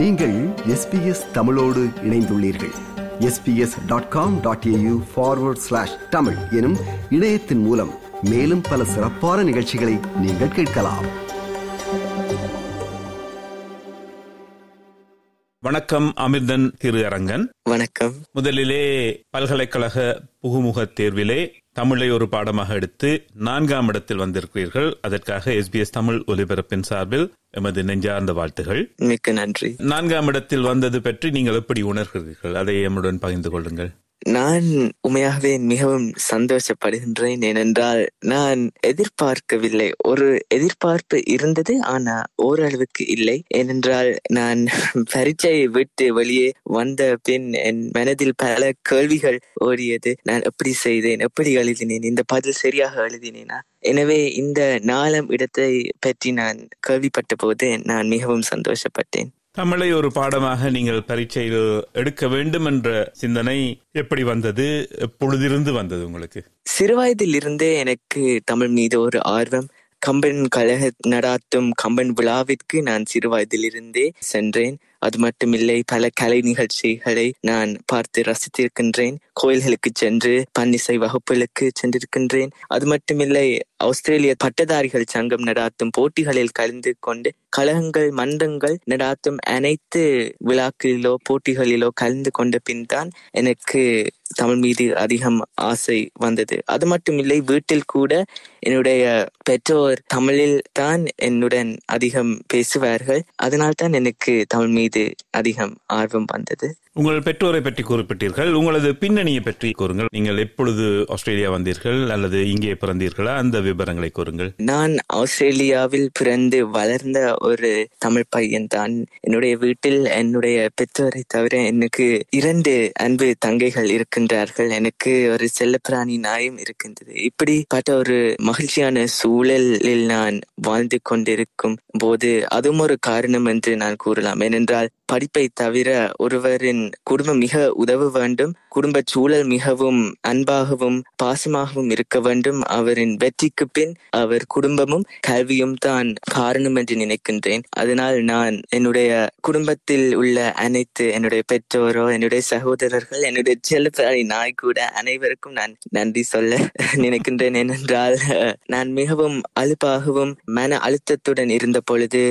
நீங்கள் எஸ்பிஎஸ் தமிழோடு இணைந்துள்ளீர்கள். SBS dot com dot AU forward slash Tamil எனும் இணையத்தின் மூலம் மேலும் பல சிறப்பான நிகழ்ச்சிகளை நீங்கள் கேட்கலாம். வணக்கம் அமிர்தன் திரு அரங்கன். வணக்கம். முதலிலே பல்கலைக்கழக புகுமுக தேர்விலே தமிழை ஒரு பாடமாக எடுத்து நான்காம் இடத்தில் வந்திருக்கிறீர்கள். அதற்காக எஸ்பிஎஸ் தமிழ் ஒலிபரப்பின் சார்பில் எமது நெஞ்சார்ந்த வாழ்த்துகள். மிக்க நன்றி. நான்காம் இடத்தில் வந்தது பற்றி நீங்கள் எப்படி உணர்கிறீர்கள்? அதை எம்முடன் பகிர்ந்து கொள்ளுங்கள். நான் உண்மையாகவே மிகவும் சந்தோஷப்படுகின்றேன் ஏனென்றால் நான் எதிர்பார்க்கவில்லை. ஒரு எதிர்பார்ப்பு இருந்தது ஆனா ஓரளவுக்கு இல்லை. ஏனென்றால் நான் பரீட்சையை விட்டு வெளியே வந்த பின் என் மனதில் பல கேள்விகள் ஓடியது. நான் எப்படி செய்தேன்? எப்படி எழுதினேன்? இந்த பதில் சரியாக எழுதினேனா? எனவே இந்த நாலாம் இடத்தை பற்றி நான் கேள்விப்பட்ட போது நான் மிகவும் சந்தோஷப்பட்டேன். தமிழை ஒரு பாடமாக நீங்கள் பரீட்சையில் எடுக்க வேண்டும் என்ற சிந்தனை எப்படி வந்தது? எப்பொழுதிருந்து வந்தது உங்களுக்கு? சிறு வயதிலிருந்தே எனக்கு தமிழ் மீது ஒரு ஆர்வம். கம்பன் கழக நடாத்தும் கம்பன் விழாவிற்கு நான் சிறுவயதிலிருந்தே சென்றேன். அது மட்டுமில்லை பல கலை நிகழ்ச்சிகளை நான் பார்த்து ரசித்திருக்கின்றேன். கோயில்களுக்கு சென்று பன்னிசை வகுப்புகளுக்கு சென்றிருக்கின்றேன். அது மட்டுமில்லை ஆஸ்திரேலிய பட்டதாரிகள் சங்கம் நடாத்தும் போட்டிகளில் கலந்து கொண்டு கழகங்கள் மன்றங்கள் நடாத்தும் அனைத்து விழாக்களிலோ போட்டிகளிலோ கலந்து கொண்ட பின் தான் எனக்கு தமிழ் மீது அதிகம் ஆசை வந்தது. அது மட்டுமில்லை வீட்டில் கூட என்னுடைய பெற்றோர் தமிழில் தான் என்னுடன் அதிகம் பேசுவார்கள். அதனால் தான் எனக்கு தமிழ் மீது மீது அதிகம் ஆர்வம் வந்தது. உங்கள் பெற்றோரை பற்றி குறிப்பிட்டீர்கள். உங்களது பின்னணியை பற்றி கூறுங்கள். நீங்கள் எப்பொழுது ஆஸ்திரேலியா வந்தீர்கள் அல்லது இங்கே பிறந்தீர்களா? அந்த விவரங்களை கூறுங்கள். நான் ஆஸ்திரேலியாவில் பிறந்து வளர்ந்த ஒரு தமிழ் பையன் தான் என்னுடைய வீட்டில் என்னுடைய பெற்றோரை தவிர எனக்கு இரண்டு அன்பு தங்கைகள் இருக்கின்றார்கள். எனக்கு ஒரு செல்லப்பிராணி நாயும் இருக்கின்றது. இப்படிப்பட்ட ஒரு மகிழ்ச்சியான சூழலில் நான் வாழ்ந்து கொண்டிருக்கும் போது அதுவும் ஒரு காரணம் என்று நான் கூறலாம். ஏனென்றால் படிப்பை தவிர ஒருவரின் குடும்பம் மிக உதவ வேண்டும். குடும்ப சூழல் மிகவும் அன்பாகவும் பாசமாகவும் இருக்க வேண்டும். அவரின் வெற்றிக்கு பின் அவர் குடும்பமும் கல்வியும் தான் காரணம் என்று நினைக்கின்றேன். அதனால் நான் என்னுடைய குடும்பத்தில் உள்ள அனைத்து என்னுடைய பெற்றோரோ என்னுடைய சகோதரர்கள் என்னுடைய செல்லப்பிராணி நாய் கூட அனைவருக்கும் நான் நன்றி சொல்ல நினைக்கின்றேன். ஏனென்றால் நான் மிகவும் அலுப்பாகவும் மன அழுத்தத்துடன் இருந்த பொழுது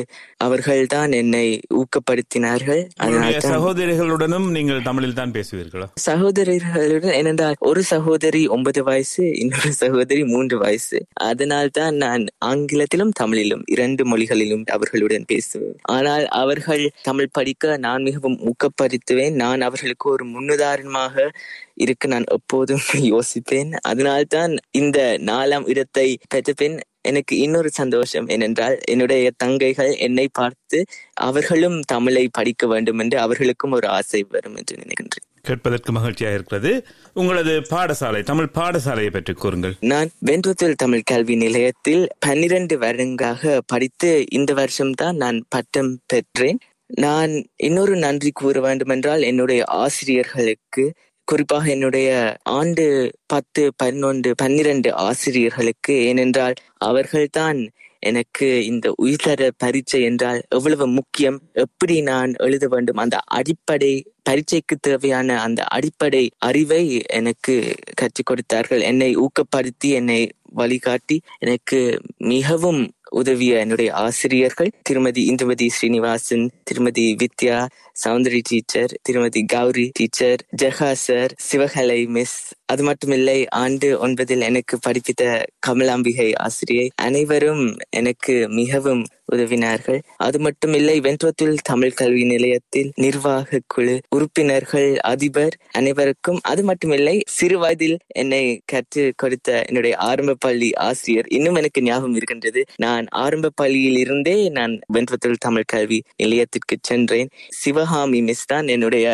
அவர்கள்தான் என்னை ஊக்கப்படுத்தினார்கள். உங்களுடைய சகோதரிகளுடனும் நீங்கள் தமிழில் தான் பேசுவீர்களா? சகோதரர்களுடன் ஏனென்றால் ஒரு சகோதரி ஒன்பது வயசு இன்னொரு சகோதரி மூன்று வயசு. அதனால் தான் நான் ஆங்கிலத்திலும் தமிழிலும் இரண்டு மொழிகளிலும் அவர்களுடன் பேசுவேன். ஆனால் அவர்கள் தமிழ் படிக்க நான் மிகவும் ஊக்கப்படுத்துவேன். நான் அவர்களுக்கு ஒரு முன்னுதாரணமாக இருக்க நான் எப்போதும் யோசிப்பேன். அதனால்தான் இந்த நாலாம் இடத்தை பெற்ற பின் எனக்கு இன்னொரு சந்தோஷம் ஏனென்றால் என்னுடைய தங்கைகள் என்னை பார்த்து அவர்களும் தமிழை படிக்க வேண்டும் என்று அவர்களுக்கும் ஒரு ஆசை வரும் என்று நினைக்கின்றேன். கேட்பதற்கு மகிழ்ச்சியாக இருக்கிறது. உங்களது பாடசாலை தமிழ் பாடசாலையை பற்றி கூறுங்கள். நான் வென்றுத்தில் தமிழ் கல்வி நிலையத்தில் பன்னிரண்டு வருடங்களாக படித்து இந்த வருஷம்தான் நான் பட்டம் பெற்றேன். நான் இன்னொரு நன்றி கூற வேண்டுமென்றால் என்னுடைய ஆசிரியர்களுக்கு குறிப்பாக என்னுடைய ஆண்டு பத்து பதினொன்று பன்னிரண்டு ஆசிரியர்களுக்கு ஏனென்றால் அவர்கள்தான் எனக்கு இந்த உயிர்தர பரீட்சை என்றால் எவ்வளவு முக்கியம். எப்படி நான் எழுத வேண்டும்? அந்த அடிப்படை பரீட்சைக்கு தேவையான அந்த அடிப்படை அறிவை எனக்கு கற்றுக் கொடுத்தார்கள். என்னை ஊக்கப்படுத்தி என்னை வழிகாட்டி எனக்கு மிகவும் உதவிய என்னுடைய ஆசிரியர்கள் திருமதி இந்துமதி ஸ்ரீனிவாசன் திருமதி வித்யா சௌந்தரி டீச்சர் திருமதி Gowri teacher Jega sir Sivakalai miss. அது மட்டுமில்லை ஆண்டு ஒன்பதில் எனக்கு படிப்பித்த கமலாம்பிகை ஆசிரியை. அனைவரும் எனக்கு மிகவும் உதவினார்கள். அது மட்டுமில்லை வென்றத்தில் தமிழ் கல்வி நிலையத்தில் நிர்வாக குழு உறுப்பினர்கள் அதிபர் அனைவருக்கும் அது மட்டுமில்லை சிறு வயதில் என்னை கற்று கொடுத்த என்னுடைய ஆரம்ப பள்ளி ஆசிரியர். இன்னும் எனக்கு ஞாபகம் இருக்கின்றது. நான் ஆரம்ப பள்ளியில் இருந்தே நான் வென்றத்தில் தமிழ் கல்வி நிலையத்திற்கு சென்றேன். சிவகாமி மிஸ் தான் என்னுடைய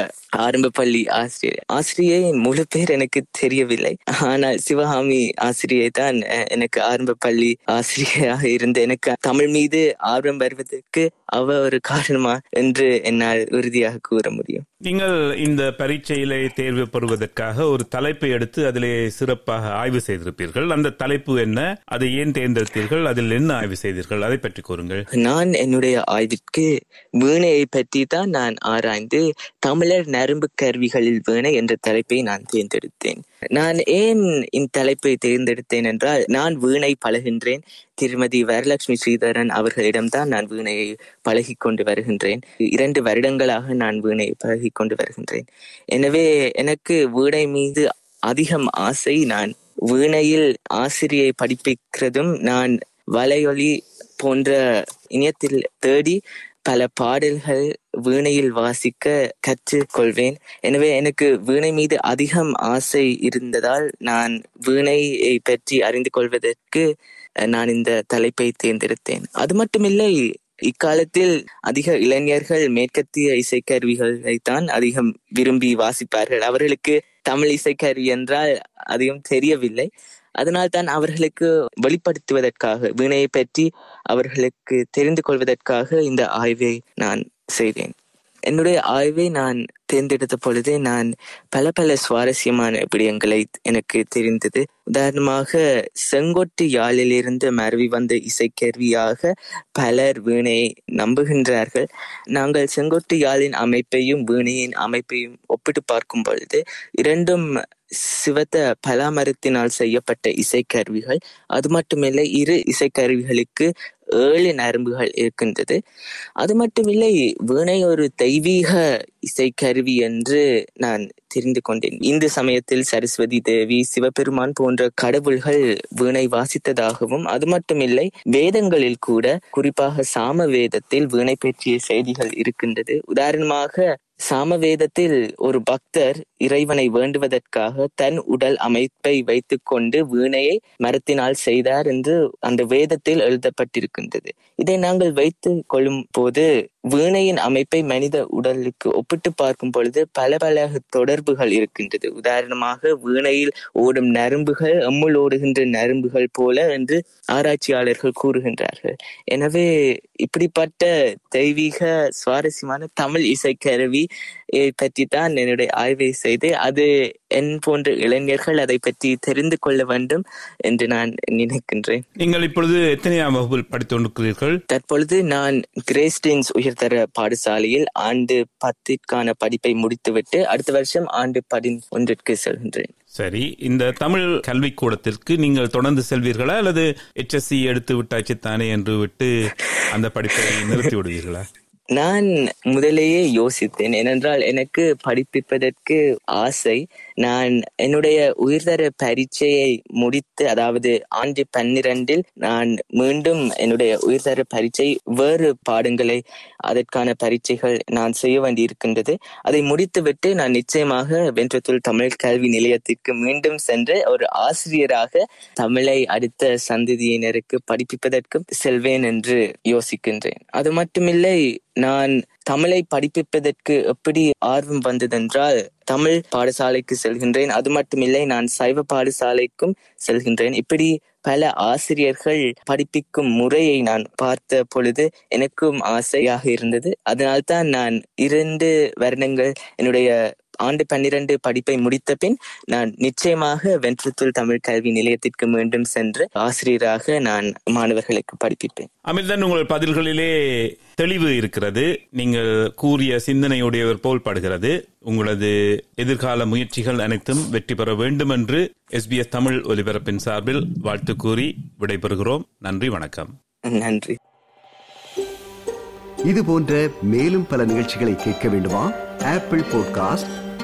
ஆரம்ப பள்ளி ஆசிரியர். ஆசிரியரின் முழு பேர் எனக்கு தெரியவில்லை. ஆனால் சிவகாமி ஆசிரியை தான் எனக்கு ஆரம்ப பள்ளி ஆசிரியராக இருந்து எனக்கு தமிழ் மீது ஆர்வம் வருவதற்கு அவ ஒரு காரணமா என்று என்னால் உறுதியாக கூற முடியும். நீங்கள் இந்த பரீட்சையிலே தேர்வு பெறுவதற்காக ஒரு தலைப்பை எடுத்து அதிலே சிறப்பாக ஆய்வு செய்திருப்பீர்கள். அந்த தலைப்பு என்ன? அதை ஏன் தேர்ந்தெடுத்தீர்கள்? அதில் என்ன ஆய்வு செய்தீர்கள்? அதை பற்றி கூறுங்கள். நான் என்னுடைய ஆய்விற்கு வீணையை பற்றி தான் நான் ஆராய்ந்து தமிழர் நரம்பு கருவிகளில் வீணை என்ற தலைப்பை நான் தேர்ந்தெடுத்தேன். நான் ஏன் இந்த தலைப்பை தேர்ந்தெடுத்தேன் என்றால் நான் வீணை பழகின்றேன். திருமதி வரலட்சுமி ஸ்ரீதரன் அவர்களிடம்தான் நான் வீணையை பழகி கொண்டு வருகின்றேன். இரண்டு வருடங்களாக நான் வீணை பழகி கொண்டு வருகின்றேன். எனவே எனக்கு வீணை மீது அதிகம் ஆசை நான் வீணையில் ஆசிரியை படிப்பிக்கிறதும் நான் வலையொலி போன்ற இணையத்தில் தேடி பல பாடல்கள் வீணையில் வாசிக்க கற்றுக்கொள்வேன். எனவே எனக்கு வீணை மீது அதிகம் ஆசை இருந்ததால் நான் வீணையை பற்றி அறிந்து கொள்வதற்கு நான் இந்த தலைப்பை தேர்ந்தெடுத்தேன். அது மட்டுமில்லை இக்காலத்தில் அதிக இளைஞர்கள் மேற்கத்திய இசைக்கருவிகளை தான் அதிகம் விரும்பி வாசிப்பார்கள். அவர்களுக்கு தமிழ் இசைக்கருவி என்றால் அதிகம் தெரியவில்லை. அதனால் தான் அவர்களுக்கு வெளிப்படுத்துவதற்காக வீணையை பற்றி அவர்களுக்கு தெரிந்து கொள்வதற்காக இந்த ஆய்வை நான் செய்தேன். என்னுடைய ஆய்வை நான் தேர்ந்தெடுத்த பொழுது நான் பல பல சுவாரஸ்யமான விடயங்களை எனக்கு தெரிந்தது. உதாரணமாக செங்கோட்டு யாழிலிருந்து மருவி வந்த இசைக்கருவியாக பலர் வீணையை நம்புகின்றார்கள். நாங்கள் செங்கோட்டு யாழின் அமைப்பையும் வீணையின் அமைப்பையும் ஒப்பிட்டு பார்க்கும் பொழுது இரண்டும் சிவத்த பலாமரத்தினால் செய்யப்பட்ட இசைக்கருவிகள். அது மட்டுமில்லை இரு இசைக்கருவிகளுக்கு ஏழு நரம்புகள் இருக்கின்றது. அது மட்டுமில்லை வீணை ஒரு தெய்வீக இசைக்கருவி என்று நான் தெரிந்து கொண்டேன். இந்து சமயத்தில் சரஸ்வதி தேவி சிவபெருமான் போன்ற கடவுள்கள் வீணை வாசித்ததாகவும் அது மட்டுமில்லை வேதங்களில் கூட குறிப்பாக சாம வேதத்தில் வீணை பற்றிய செய்திகள் இருக்கின்றது. உதாரணமாக சாமவேதத்தில் ஒரு பக்தர் இறைவனை வேண்டுவதற்காக தன் உடல் அமைப்பை வைத்துக் கொண்டு வீணையை மரத்தினால் செய்தார் என்று அந்த வேதத்தில் எழுதப்பட்டிருக்கின்றது. இதை நாங்கள் வைத்து கொள்ளும் போது வீணையின் அமைப்பை மனித உடலுக்கு ஒப்பிட்டு பார்க்கும் பொழுது பல பல தொடர்புகள் இருக்கின்றது. உதாரணமாக வீணையில் ஓடும் நரம்புகள் எம்முள் ஓடுகின்ற நரம்புகள் போல என்று ஆராய்ச்சியாளர்கள் கூறுகின்றார்கள். எனவே இப்படிப்பட்ட தெய்வீக சுவாரஸ்யமான தமிழ் இசைக்கருவி பற்றி தான் என்னுடைய ஆய்வை செய்து அது என் போன்ற இளைஞர்கள் அதை பற்றி தெரிந்து கொள்ள வேண்டும் என்று நான் நினைக்கின்றேன். நீங்கள் இப்பொழுது எத்தனையாம் வகுப்பில் படித்துக் கொண்டிருக்கிறீர்கள்? தற்பொழுது நான் கிரேஸ்டின்ஸ் உயர்தர பாடசாலையில் ஆண்டு பத்திற்கான படிப்பை முடித்துவிட்டு அடுத்த வருஷம் ஆண்டு பதினொன்றிற்கு செல்கின்றேன். சரி இந்த தமிழ் கல்விக்கூடத்திற்கு நீங்கள் தொடர்ந்து செல்வீர்களா அல்லது எச்எஸ்சி எடுத்து விட்டாச்சு தானே என்று விட்டு அந்த படிப்பை நிறுத்தி விடுவீர்களா? நான் முதலேயே யோசித்தேன். ஏனென்றால் எனக்கு படிப்பிப்பதற்கு ஆசை. நான் என்னுடைய உயிர்தர பரீட்சையை முடித்து அதாவது ஆண்டு பன்னிரண்டில் நான் மீண்டும் என்னுடைய உயிர்தர பரீட்சை வேறு பாடங்களை அதற்கான பரீட்சைகள் நான் செய்ய வேண்டியிருக்கின்றது. அதை முடித்துவிட்டு நான் நிச்சயமாக வென்றத்துள் தமிழ் கல்வி நிலையத்திற்கு மீண்டும் சென்று ஒரு ஆசிரியராக தமிழை அடுத்த சந்ததியினருக்கு படிப்பிப்பதற்கும் செல்வேன் என்று யோசிக்கின்றேன். அது மட்டுமில்லை நான் தமிழை படிப்பிப்பதற்கு எப்படி ஆர்வம் வந்ததென்றால் தமிழ் பாடசாலைக்கு செல்கின்றேன். அது மட்டுமில்லை நான் சைவ பாடசாலைக்கும் செல்கின்றேன். இப்படி பல ஆசிரியர்கள் படிப்பிக்கும் முறையை நான் பார்த்த பொழுது எனக்கும் ஆசையாக இருந்தது. அதனால்தான் நான் இரண்டு வருடங்கள் என்னுடைய ஆண்டு பன்னிரண்டு படிப்பை முடித்த பின் நான் நிச்சயமாக வென்றத்துள் தமிழ் கல்வி நிலையத்திற்கு மீண்டும் சென்று ஆசிரியராக நான் மாணவர்களுக்கு படிப்பிப்பேன். அமிர்தன் உங்கள் பதில்களிலே தெளிவு இருக்கிறது. நீங்கள் கூறிய சிந்தனையுடையவர் போல் படுகிறது. உங்களது எதிர்கால முயற்சிகள் அனைத்தும் வெற்றி பெற வேண்டும் என்று எஸ்பிஎஸ் தமிழ் ஒலிபரப்பின் சார்பில் வாழ்த்து கூறி விடைபெறுகிறோம். நன்றி வணக்கம். நன்றி. இது போன்ற மேலும் பல நிகழ்ச்சிகளை கேட்க வேண்டுமா? Apple podcast